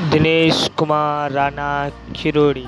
Dinesh Kumar Rana खिरोड़ी।